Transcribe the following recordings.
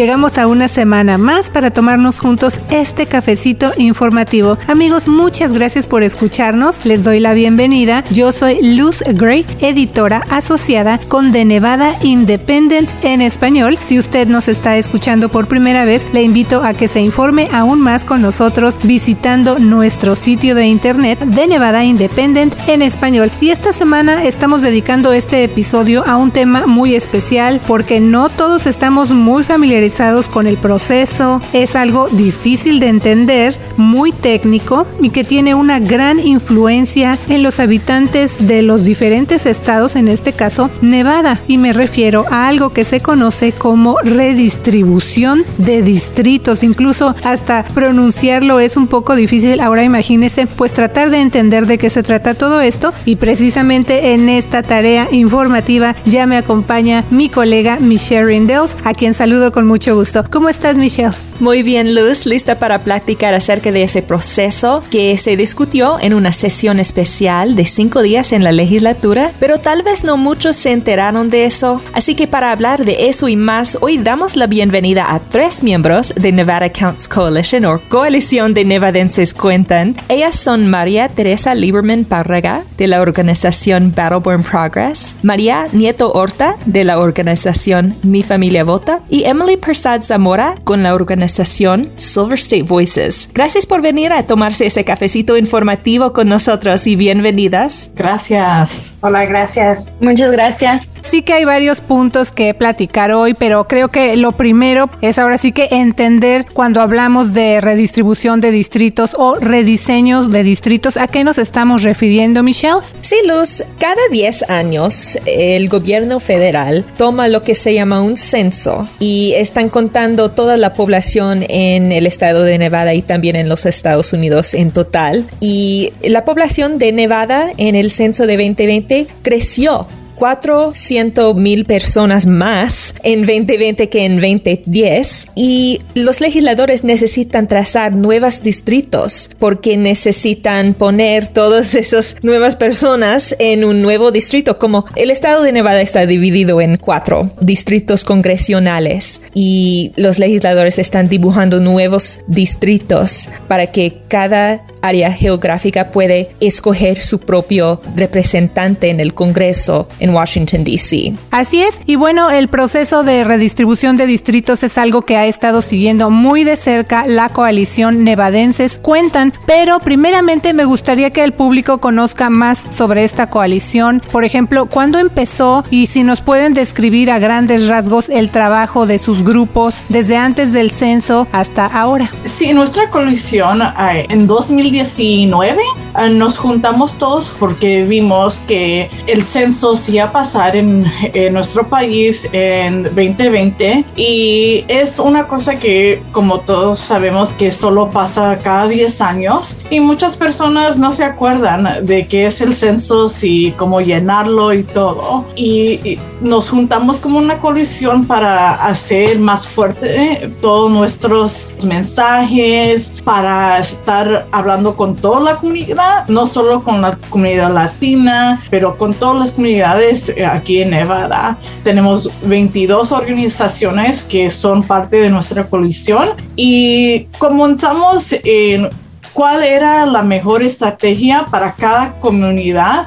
llegamos a una semana más para tomarnos juntos este cafecito informativo. Amigos, muchas gracias por escucharnos. Les doy la bienvenida. Yo soy Luz Gray, editora asociada con The Nevada Independent en español. Si usted nos está escuchando por primera vez, le invito a que se informe aún más con nosotros visitando nuestro sitio de internet de Nevada Independent en español. Y esta semana estamos dedicando este episodio a un tema muy especial porque no todos estamos muy familiarizados con el proceso. Es algo difícil de entender, muy técnico y que tiene una gran influencia en los habitantes de los diferentes estados, en este caso Nevada. Y me refiero a algo que se conoce como redistribución de distritos. Incluso hasta pronunciarlo es un poco difícil. Ahora imagínese pues tratar de entender de qué se trata todo esto y precisamente en esta tarea informativa ya me acompaña mi colega Michelle Rindels, a quien saludo con mucho gusto. ¿Cómo estás Michelle? Muy bien, Luz, lista para platicar acerca de ese proceso que se discutió en una sesión especial de cinco días en la legislatura, pero tal vez no muchos se enteraron de eso. Así que para hablar de eso y más, hoy damos la bienvenida a tres miembros de Nevada Counts Coalition o Coalición de Nevadenses Cuentan. Ellas son María Teresa Lieberman Párraga de la organización Battleborn Progress, María Nieto Horta de la organización Mi Familia Vota y Emily Persad Zamora con la organización Silver State Voices. Gracias por venir a tomarse ese cafecito informativo con nosotros y bienvenidas. Gracias. Hola, gracias. Muchas gracias. Sí que hay varios puntos que platicar hoy, pero creo que lo primero es ahora sí que entender cuando hablamos de redistribución de distritos o rediseño de distritos, ¿a qué nos estamos refiriendo, Michelle? Sí, Luz, cada 10 años el gobierno federal toma lo que se llama un censo y están contando toda la población en el estado de Nevada y también en los Estados Unidos en total. Y la población de Nevada en el censo de 2020 creció 400 mil personas más en 2020 que en 2010 y los legisladores necesitan trazar nuevos distritos porque necesitan poner todas esas nuevas personas en un nuevo distrito como el estado de Nevada está dividido en cuatro distritos congresionales y los legisladores están dibujando nuevos distritos para que cada área geográfica puede escoger su propio representante en el Congreso Washington, D.C. Así es, y bueno, el proceso de redistribución de distritos es algo que ha estado siguiendo muy de cerca la coalición nevadenses cuentan, pero primeramente me gustaría que el público conozca más sobre esta coalición, por ejemplo, cuándo empezó y si nos pueden describir a grandes rasgos el trabajo de sus grupos desde antes del censo hasta ahora. Sí, nuestra coalición eh, en 2000 2019 eh, nos juntamos todos porque vimos que el censo se iba a pasar en, nuestro país en 2020 y es una cosa que como todos sabemos que solo pasa cada 10 años y muchas personas no se acuerdan de qué es el censo y cómo llenarlo y todo. Y, nos juntamos como una coalición para hacer más fuerte todos nuestros mensajes para estar hablando con toda la comunidad, no solo con la comunidad latina, pero con todas las comunidades eh, aquí en Nevada. Tenemos 22 organizaciones que son parte de nuestra coalición y comenzamos en cuál era la mejor estrategia para cada comunidad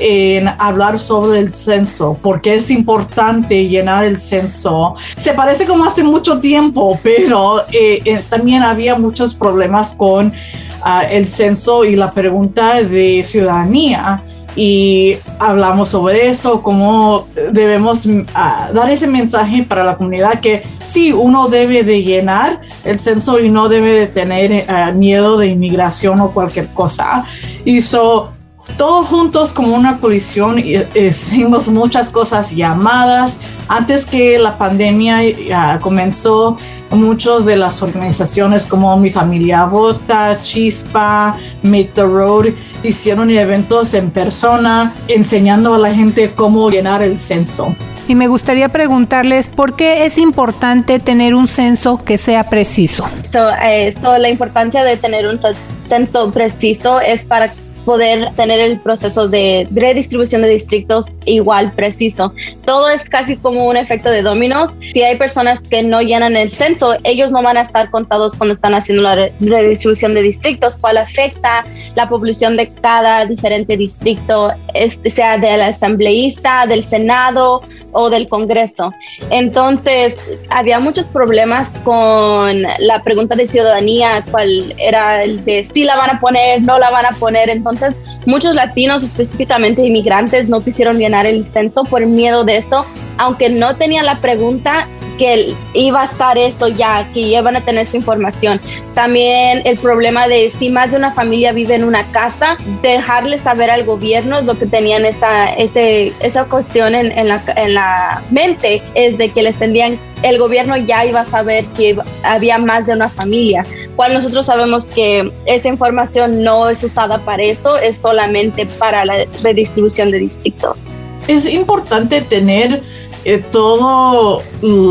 en hablar sobre el censo, porque es importante llenar el censo. Se parece como hace mucho tiempo, pero eh, eh, también había muchos problemas con el censo y la pregunta de ciudadanía y hablamos sobre eso, cómo debemos dar ese mensaje para la comunidad que sí, uno debe de llenar el censo y no debe de tener eh, miedo de inmigración o cualquier cosa. Y so, todos juntos como una colisión hicimos muchas cosas llamadas. Antes que la pandemia comenzó, muchas de las organizaciones como Mi Familia Vota, Chispa, Make the Road, hicieron eventos en persona enseñando a la gente cómo llenar el censo. Y me gustaría preguntarles por qué es importante tener un censo que sea preciso. So, eh, la importancia de tener un censo preciso es para poder tener el proceso de redistribución de distritos igual preciso. Todo es casi como un efecto de dominos. Si hay personas que no llenan el censo, ellos no van a estar contados cuando están haciendo la redistribución de distritos, cual afecta la población de cada diferente distrito, sea del asambleísta, del Senado o del Congreso. Entonces, había muchos problemas con la pregunta de ciudadanía, cuál era el de si la van a poner, no la van a poner. Entonces, muchos latinos, específicamente inmigrantes, no quisieron llenar el censo por miedo de esto, aunque no tenían la pregunta que iba a estar esto ya, que iban a tener su información. También el problema de si más de una familia vive en una casa, dejarle saber al gobierno lo que tenían esa, ese, esa cuestión en, en, la, en la mente, es de que les tendrían, el gobierno ya iba a saber que había más de una familia cual nosotros sabemos que esa información no es usada para eso, es solamente para la redistribución de distritos. Es importante tener eh, toda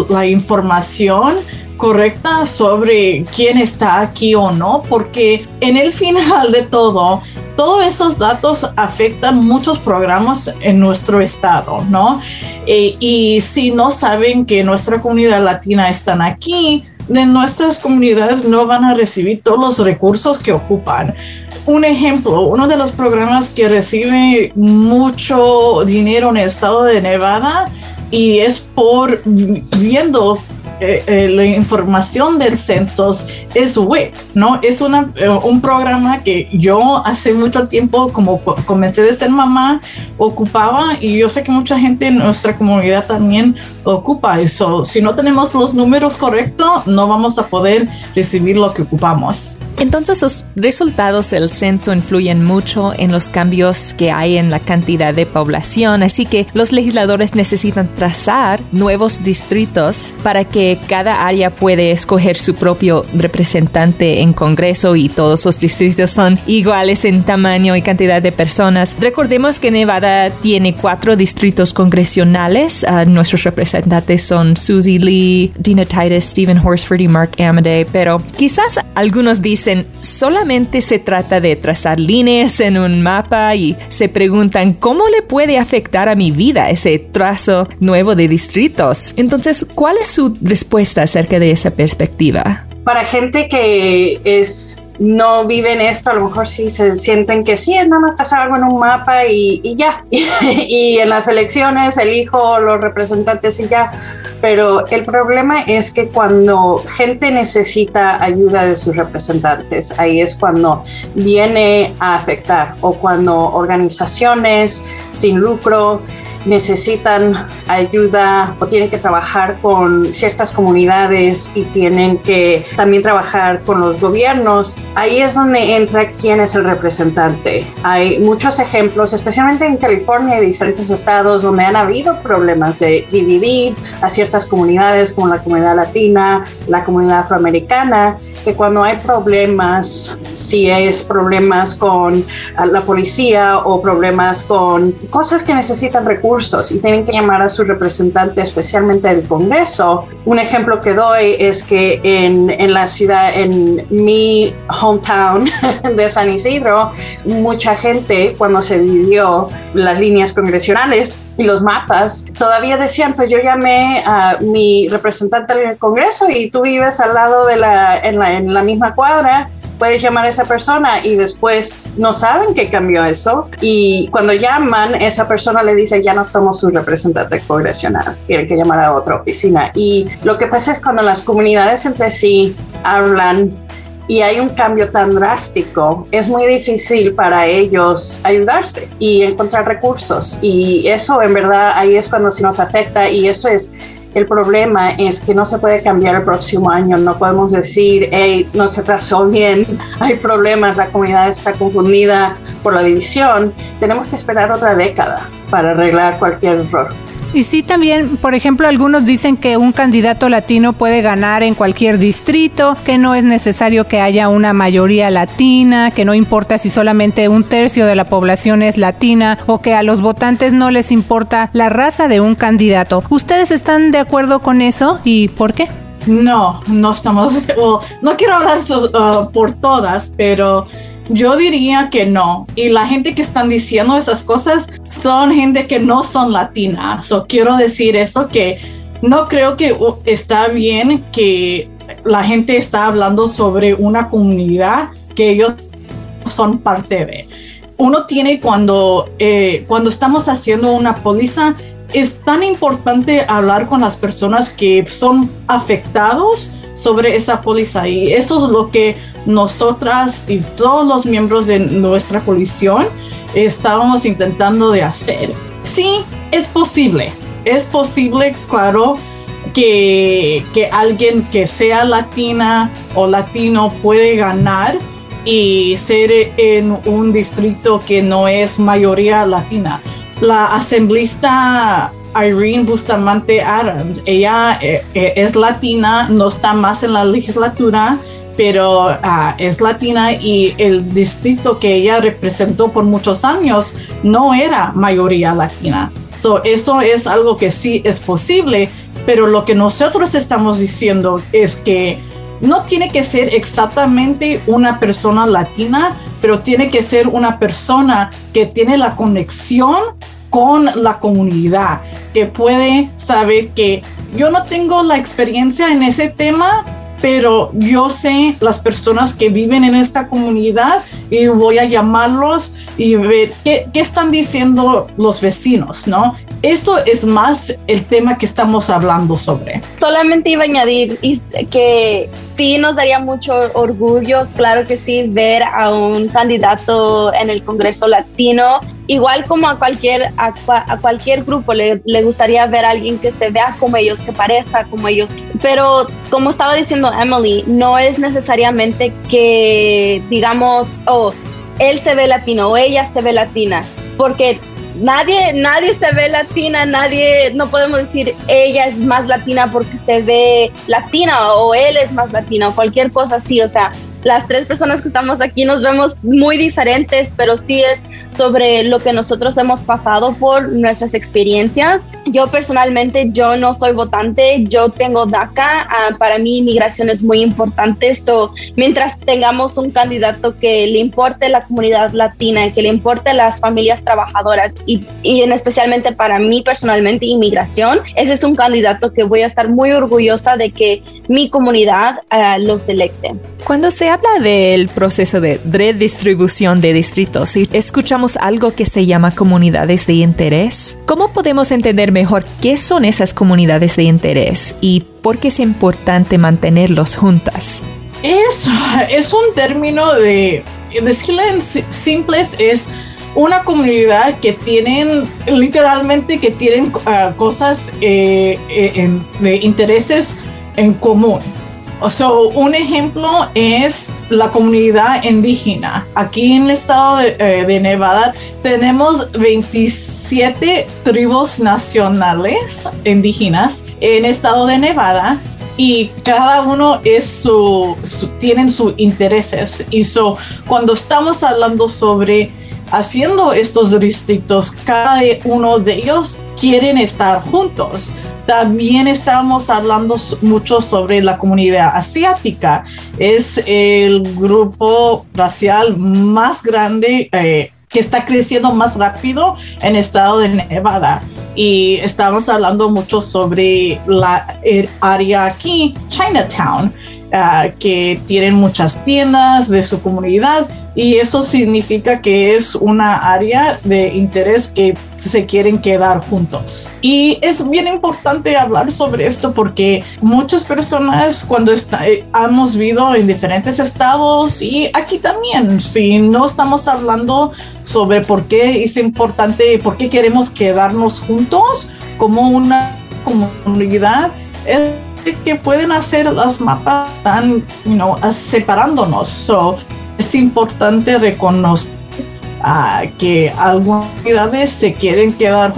la información correcta sobre quién está aquí o no, porque en el final de todo, todos esos datos afectan muchos programas en nuestro estado, ¿no? Eh, y si no saben que nuestra comunidad latina están aquí, de nuestras comunidades no van a recibir todos los recursos que ocupan. Un ejemplo, uno de los programas que recibe mucho dinero en el estado de Nevada y es por viendo eh, eh, la información del censo es WIC, ¿no? Es una, eh, un programa que yo hace mucho tiempo, como comencé de ser mamá, ocupaba y yo sé que mucha gente en nuestra comunidad también ocupa eso. Si no tenemos los números correctos, no vamos a poder recibir lo que ocupamos. Entonces los resultados del censo influyen mucho en los cambios que hay en la cantidad de población, así que los legisladores necesitan trazar nuevos distritos para que cada área puede escoger su propio representante en Congreso y todos los distritos son iguales en tamaño y cantidad de personas. Recordemos que Nevada tiene cuatro distritos congresionales. Ah, nuestros representantes son Susie Lee, Dina Titus, Stephen Horsford y Mark Amadei, pero quizás algunos dicen solamente se trata de trazar líneas en un mapa y se preguntan cómo le puede afectar a mi vida ese trazo nuevo de distritos. Entonces, ¿cuál es su respuesta acerca de esa perspectiva? Para gente que es no viven esto, a lo mejor sí se sienten que sí, es nada más trazar algo en un mapa y, ya. y en las elecciones elijo los representantes y ya pero el problema es que cuando gente necesita ayuda de sus representantes, ahí es cuando viene a afectar o cuando organizaciones sin lucro necesitan ayuda o tienen que trabajar con ciertas comunidades y tienen que también trabajar con los gobiernos, ahí es donde entra quién es el representante. Hay muchos ejemplos, especialmente en California y diferentes estados donde han habido problemas de dividir a ciertas comunidades como la comunidad latina, la comunidad afroamericana, que cuando hay problemas, si es problemas con la policía o problemas con cosas que necesitan recursos, y tienen que llamar a su representante, especialmente del Congreso. Un ejemplo que doy es que en, en la ciudad, en mi hometown de San Isidro, mucha gente cuando se dividió las líneas congresionales y los mapas, todavía decían, pues yo llamé a mi representante del Congreso y tú vives al lado de la, en la, misma cuadra puedes llamar a esa persona y después no saben que cambió eso. Y cuando llaman esa persona le dice ya no somos su representante congresional, tienen que llamar a otra oficina y lo que pasa es cuando las comunidades entre sí hablan y hay un cambio tan drástico, es muy difícil para ellos ayudarse y encontrar recursos. Y eso en verdad ahí es cuando se nos afecta y eso es el problema es que no se puede cambiar el próximo año. No podemos decir, hey, no se trazó bien, hay problemas, la comunidad está confundida por la división. Tenemos que esperar otra década para arreglar cualquier error. Y sí, también, por ejemplo, algunos dicen que un candidato latino puede ganar en cualquier distrito, que no es necesario que haya una mayoría latina, que no importa si solamente un tercio de la población es latina o que a los votantes no les importa la raza de un candidato. ¿Ustedes están de acuerdo con eso y por qué? No, no estamos, no quiero hablar uh, por todas, pero Yo diría que no. Y la gente que están diciendo esas cosas son gente que no son latinas. So, quiero decir eso que no creo que está bien que la gente está hablando sobre una comunidad que ellos son parte de. Uno tiene cuando, eh, cuando estamos haciendo una póliza, es tan importante hablar con las personas que son afectados sobre esa póliza y eso es lo que nosotras y todos los miembros de nuestra coalición estábamos intentando de hacer. Sí, es posible, es posible, claro, que, que alguien que sea latina o latino puede ganar y ser en un distrito que no es mayoría latina. La asemblista Irene Bustamante Adams, ella eh, eh, es latina, no está más en la legislatura, pero ah, es latina y el distrito que ella representó por muchos años no era mayoría latina. So, eso es algo que sí es posible, pero lo que nosotros estamos diciendo es que no tiene que ser exactamente una persona latina, pero tiene que ser una persona que tiene la conexión con la comunidad, que puede saber que yo no tengo la experiencia en ese tema, pero yo sé las personas que viven en esta comunidad y voy a llamarlos y ver qué, qué están diciendo los vecinos, ¿no? Esto es más el tema que estamos hablando sobre. Solamente iba a añadir que sí nos daría mucho orgullo, claro que sí, ver a un candidato en el Congreso Latino igual como a cualquier, a, cualquier grupo le, le, gustaría ver a alguien que se vea como ellos, que parezca como ellos. Pero como estaba diciendo Emily, no es necesariamente que digamos, oh, él se ve latino o ella se ve latina, porque nadie, nadie se ve latina, nadie, no podemos decir ella es más latina porque se ve latina o él es más latino cualquier cosa así, o sea, las tres personas que estamos aquí nos vemos muy diferentes, pero sí es sobre lo que nosotros hemos pasado por nuestras experiencias. Yo personalmente, yo no soy votante, yo tengo DACA, ah, para mí inmigración es muy importante, esto mientras tengamos un candidato que le importe la comunidad latina, que le importe las familias trabajadoras y, y en especialmente para mí personalmente inmigración, ese es un candidato que voy a estar muy orgullosa de que mi comunidad uh, lo selecte. Cuando se habla del proceso de redistribución de distritos y escuchamos algo que se llama comunidades de interés, ¿cómo podemos entender mejor qué son esas comunidades de interés y por qué es importante mantenerlos juntas? Es, es un término de, decirle en simples, es una comunidad que tienen, literalmente, que tienen uh, cosas eh, eh, de intereses en común. So, un ejemplo es la comunidad indígena. Aquí en el estado de, eh, Nevada tenemos 27 tribus nacionales indígenas en el estado de Nevada y cada uno es su, tienen sus intereses y so, cuando estamos hablando sobre haciendo estos distritos cada uno de ellos quieren estar juntos también estábamos hablando mucho sobre la comunidad asiática. Es el grupo racial más grande eh, que está creciendo más rápido en el estado de Nevada. Y estábamos hablando mucho sobre la área aquí, Chinatown, ah, que tienen muchas tiendas de su comunidad y eso significa que es una área de interés que se quieren quedar juntos. Y es bien importante hablar sobre esto porque muchas personas cuando está, eh, hemos vivido en diferentes estados y aquí también, si no estamos hablando sobre por qué es importante, por qué queremos quedarnos juntos como una comunidad, es que pueden hacer las mapas tan, you know, separándonos. So, es importante reconocer uh, que algunas comunidades se quieren quedar.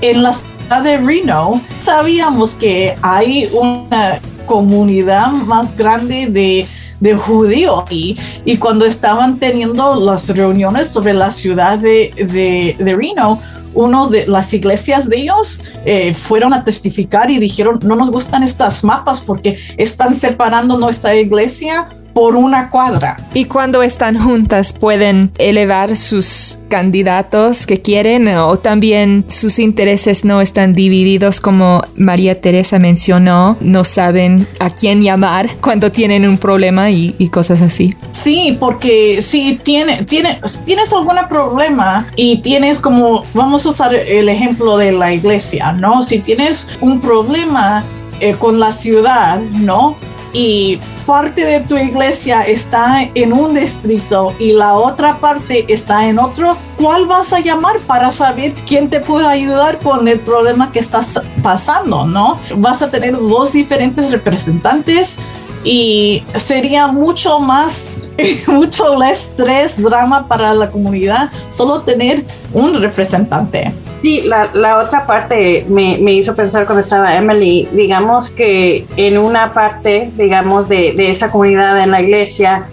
En la ciudad de Reno sabíamos que hay una comunidad más grande de, de judíos y, y, cuando estaban teniendo las reuniones sobre la ciudad de, de, de Reno, uno de las iglesias de ellos eh, fueron a testificar y dijeron, no nos gustan estas mapas porque están separando nuestra iglesia por una cuadra. Y cuando están juntas pueden elevar sus candidatos que quieren o también sus intereses no están divididos como María Teresa mencionó, no saben a quién llamar cuando tienen un problema y, cosas así. Sí, porque si tiene, tiene, tienes algún problema y tienes como, vamos a usar el ejemplo de la iglesia, ¿no? Si tienes un problema eh, con la ciudad, ¿no? Y parte de tu iglesia está en un distrito y la otra parte está en otro, ¿cuál vas a llamar para saber quién te puede ayudar con el problema que estás pasando, no? Vas a tener dos diferentes representantes y sería mucho más, mucho estrés, drama para la comunidad solo tener un representante. Sí, la, la otra parte me, me, hizo pensar cuando estaba Emily, digamos que en una parte, digamos, de, de esa comunidad en la iglesia,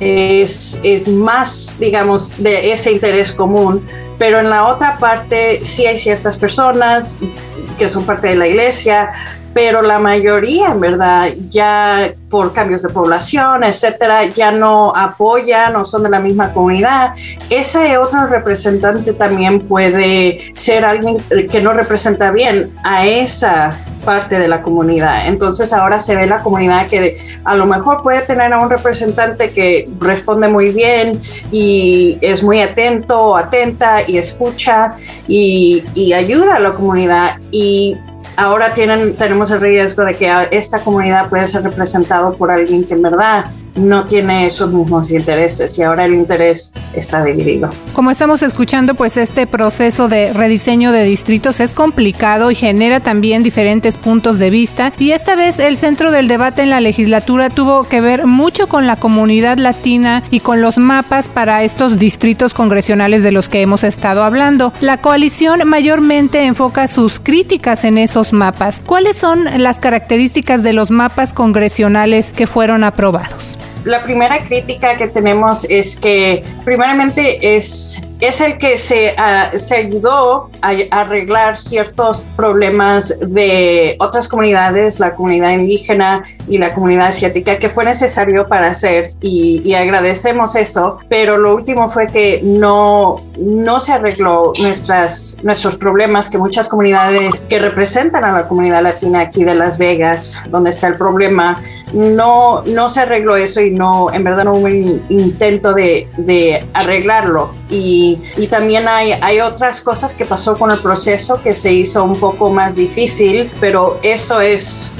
es, es, más, digamos, de ese interés común, pero en la otra parte sí hay ciertas personas que son parte de la iglesia, pero la mayoría, en verdad, ya por cambios de población, etcétera, ya no apoyan, no son de la misma comunidad. Ese otro representante también puede ser alguien que no representa bien a esa parte de la comunidad. Entonces ahora se ve la comunidad que a lo mejor puede tener a un representante que responde muy bien y es muy atento o atenta y escucha y, y ayuda a la comunidad y ahora tienen, tenemos el riesgo de que esta comunidad puede ser representado por alguien que en verdad no tiene esos mismos intereses y ahora el interés está dividido. Como estamos escuchando, pues este proceso de rediseño de distritos es complicado y genera también diferentes puntos de vista y esta vez el centro del debate en la legislatura tuvo que ver mucho con la comunidad latina y con los mapas para estos distritos congresionales de los que hemos estado hablando. La coalición mayormente enfoca sus críticas en esos mapas. ¿Cuáles son las características de los mapas congresionales que fueron aprobados? La primera crítica que tenemos es que primeramente es es el que se, ah, se ayudó a, arreglar ciertos problemas de otras comunidades, la comunidad indígena y la comunidad asiática, que fue necesario para hacer y, agradecemos eso, pero lo último fue que no, no se arregló nuestras, nuestros problemas que muchas comunidades que representan a la comunidad latina aquí de Las Vegas, donde está el problema, no, no se arregló eso y no, en verdad no hubo un intento de, de arreglarlo. Y y, también hay, hay otras cosas que pasó con el proceso que se hizo un poco más difícil, pero eso es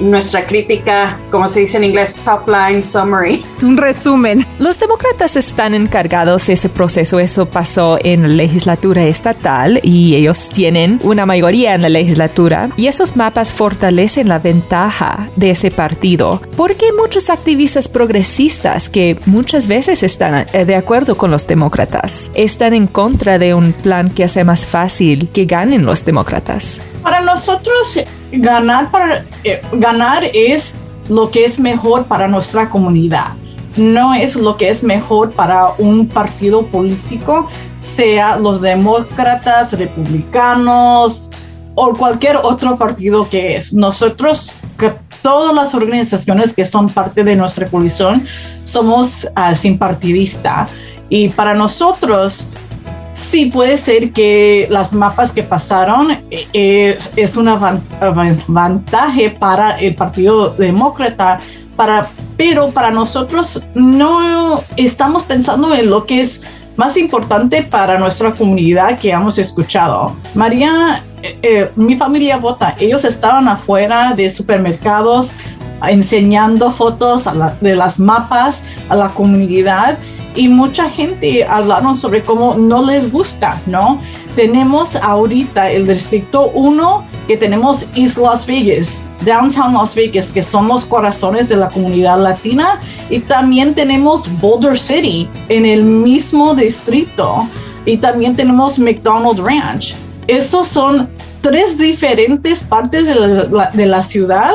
nuestra crítica, como se dice en inglés, top line summary. Un resumen. Los demócratas están encargados de ese proceso. Eso pasó en la legislatura estatal y ellos tienen una mayoría en la legislatura y esos mapas fortalecen la ventaja de ese partido. Porque muchos activistas progresistas que muchas veces están eh, de acuerdo con los demócratas están en contra de un plan que hace más fácil que ganen los demócratas. Para nosotros ganar, para, eh, ganar es lo que es mejor para nuestra comunidad. No es lo que es mejor para un partido político, sea los demócratas, republicanos o cualquier otro partido que es. Nosotros, que todas las organizaciones que son parte de nuestra coalición, somos uh, sin partidista. Y para nosotros, Sí, puede ser que las mapas que pasaron eh, es, una ventaja para el Partido Demócrata, para, pero para nosotros no estamos pensando en lo que es más importante para nuestra comunidad que hemos escuchado. María, eh, eh, mi familia vota, ellos estaban afuera de supermercados enseñando fotos de las mapas a la comunidad y mucha gente hablaron sobre cómo no les gusta, ¿no? Tenemos ahorita el distrito 1 que tenemos East Las Vegas, Downtown Las Vegas, que son los corazones de la comunidad latina, y también tenemos Boulder City en el mismo distrito, y también tenemos McDonald Ranch. Esos son tres diferentes partes de la, ciudad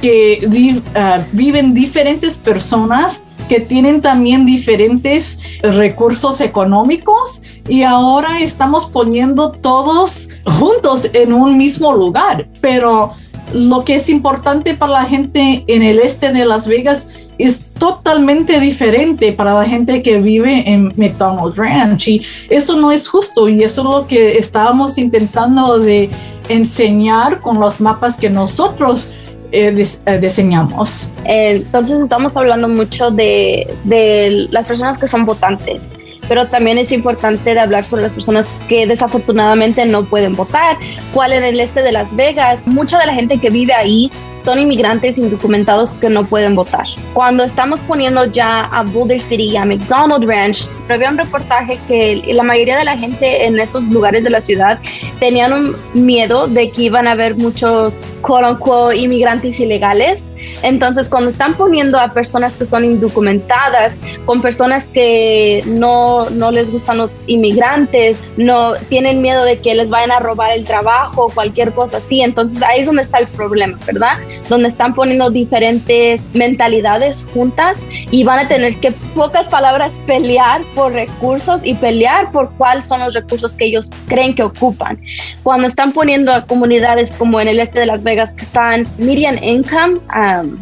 que ah, viven diferentes personas que tienen también diferentes recursos económicos y ahora estamos poniendo todos juntos en un mismo lugar. Pero lo que es importante para la gente en el este de Las Vegas es totalmente diferente para la gente que vive en McDonald's Ranch y eso no es justo y eso es lo que estábamos intentando de enseñar con los mapas que nosotros eh, eh, diseñamos. Entonces estamos hablando mucho de, de las personas que son votantes pero también es importante hablar sobre las personas que desafortunadamente no pueden votar. ¿Cuál en el este de Las Vegas? Mucha de la gente que vive ahí son inmigrantes indocumentados que no pueden votar. Cuando estamos poniendo ya a Boulder City y a McDonald Ranch, había un reportaje que la mayoría de la gente en esos lugares de la ciudad tenían un miedo de que iban a haber muchos quote unquote inmigrantes ilegales. Entonces, cuando están poniendo a personas que son indocumentadas con personas que no, no les gustan los inmigrantes, no tienen miedo de que les vayan a robar el trabajo o cualquier cosa así, entonces ahí es donde está el problema, ¿verdad? Donde están poniendo diferentes mentalidades juntas y van a tener que, pocas palabras, pelear por recursos y pelear por cuáles son los recursos que ellos creen que ocupan. Cuando están poniendo a comunidades como en el este de Las Vegas que están median income, um,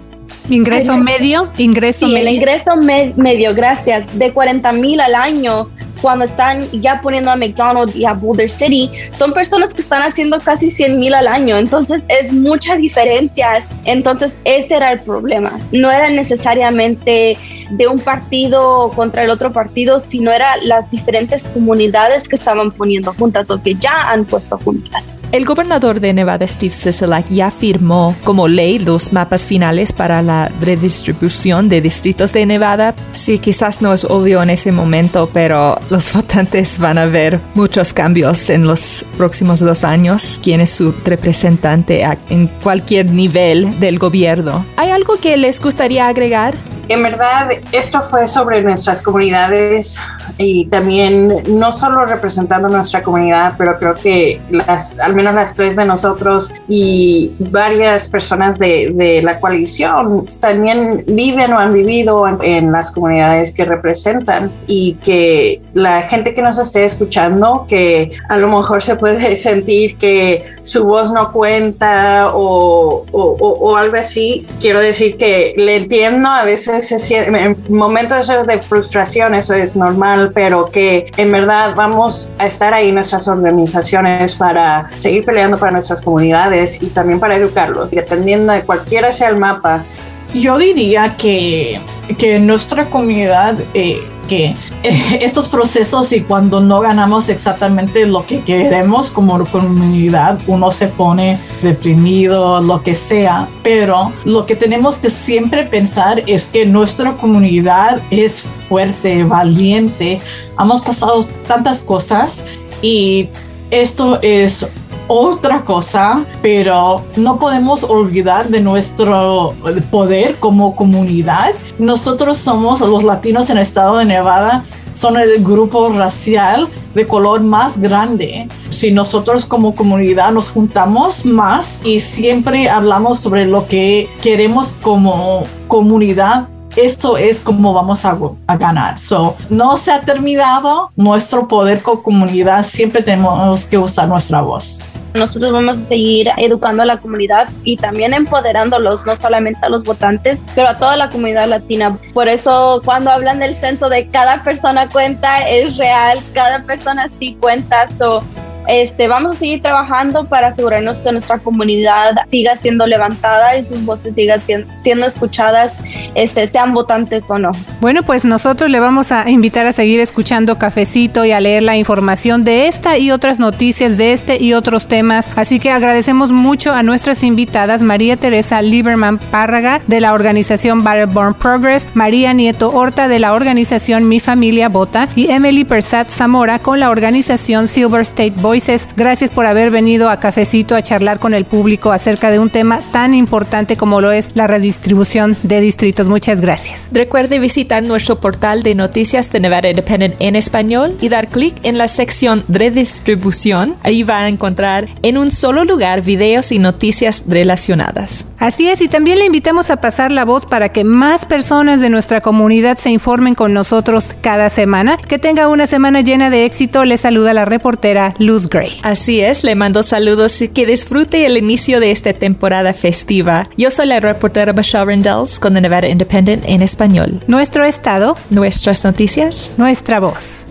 Ingreso medio, ingreso sí, el ingreso medio, gracias, de 40 mil al año cuando están ya poniendo a McDonald's y a Boulder City, son personas que están haciendo casi 100 mil al año. Entonces es mucha diferencia. Entonces ese era el problema. No era necesariamente de un partido contra el otro partido, sino era las diferentes comunidades que estaban poniendo juntas o que ya han puesto juntas. El gobernador de Nevada, Steve Sisolak, ya firmó como ley los mapas finales para la redistribución de distritos de Nevada. Sí, quizás no es obvio en ese momento, pero los votantes van a ver muchos cambios en los próximos dos años. ¿Quién es su representante en cualquier nivel del gobierno? ¿Hay algo que les gustaría agregar? En verdad, esto fue sobre nuestras comunidades y también no solo representando nuestra comunidad, pero creo que las, al menos las tres de nosotros y varias personas de, de la coalición también viven o han vivido en, en, las comunidades que representan y que la gente que nos esté escuchando, que a lo mejor se puede sentir que su voz no cuenta o, o, o algo así, quiero decir que le entiendo a veces en momentos de frustración eso es normal, pero que en verdad vamos a estar ahí nuestras organizaciones para seguir peleando para nuestras comunidades y también para educarlos, dependiendo de cualquiera sea el mapa. Yo diría que, que nuestra comunidad eh, que estos procesos y cuando no ganamos exactamente lo que queremos como comunidad, uno se pone deprimido, lo que sea, pero lo que tenemos que siempre pensar es que nuestra comunidad es fuerte, valiente, hemos pasado tantas cosas y esto es otra cosa, pero no podemos olvidar de nuestro poder como comunidad. Nosotros somos los latinos en el estado de Nevada, son el grupo racial de color más grande. Si nosotros como comunidad nos juntamos más y siempre hablamos sobre lo que queremos como comunidad, esto es como vamos a, a, ganar. So, no se ha terminado nuestro poder como comunidad, siempre tenemos que usar nuestra voz. Nosotros vamos a seguir educando a la comunidad y también empoderándolos, no solamente a los votantes, pero a toda la comunidad latina. Por eso cuando hablan del censo de cada persona cuenta, es real, cada persona sí cuenta. So, este, vamos a seguir trabajando para asegurarnos que nuestra comunidad siga siendo levantada y sus voces sigan siendo, escuchadas, este, sean votantes o no. Bueno, pues nosotros le vamos a invitar a seguir escuchando Cafecito y a leer la información de esta y otras noticias de este y otros temas. Así que agradecemos mucho a nuestras invitadas María Teresa Lieberman Párraga de la organización Battleborn Progress, María Nieto Horta de la organización Mi Familia Vota y Emily Persat Zamora con la organización Silver State Boys Gracias por haber venido a Cafecito a charlar con el público acerca de un tema tan importante como lo es la redistribución de distritos. Muchas gracias. Recuerde visitar nuestro portal de noticias de Nevada Independent en español y dar clic en la sección redistribución. Ahí va a encontrar en un solo lugar videos y noticias relacionadas. Así es, y también le invitamos a pasar la voz para que más personas de nuestra comunidad se informen con nosotros cada semana. Que tenga una semana llena de éxito. Le saluda la reportera Luz Luz Gray. Así es, le mando saludos y que disfrute el inicio de esta temporada festiva. Yo soy la reportera Michelle Rendells con The Nevada Independent en español. Nuestro estado, nuestras noticias, nuestra voz.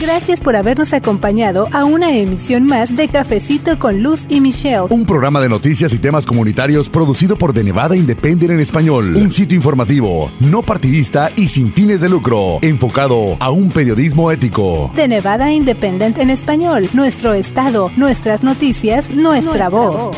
Gracias por habernos acompañado a una emisión más de Cafecito con Luz y Michelle. Un programa de noticias y temas comunitarios producido por The Nevada Independent en español. Un sitio informativo, no partidista y sin fines de lucro, enfocado a un periodismo ético. The Nevada Independent en español. Nuestro estado, nuestras noticias, nuestra, voz.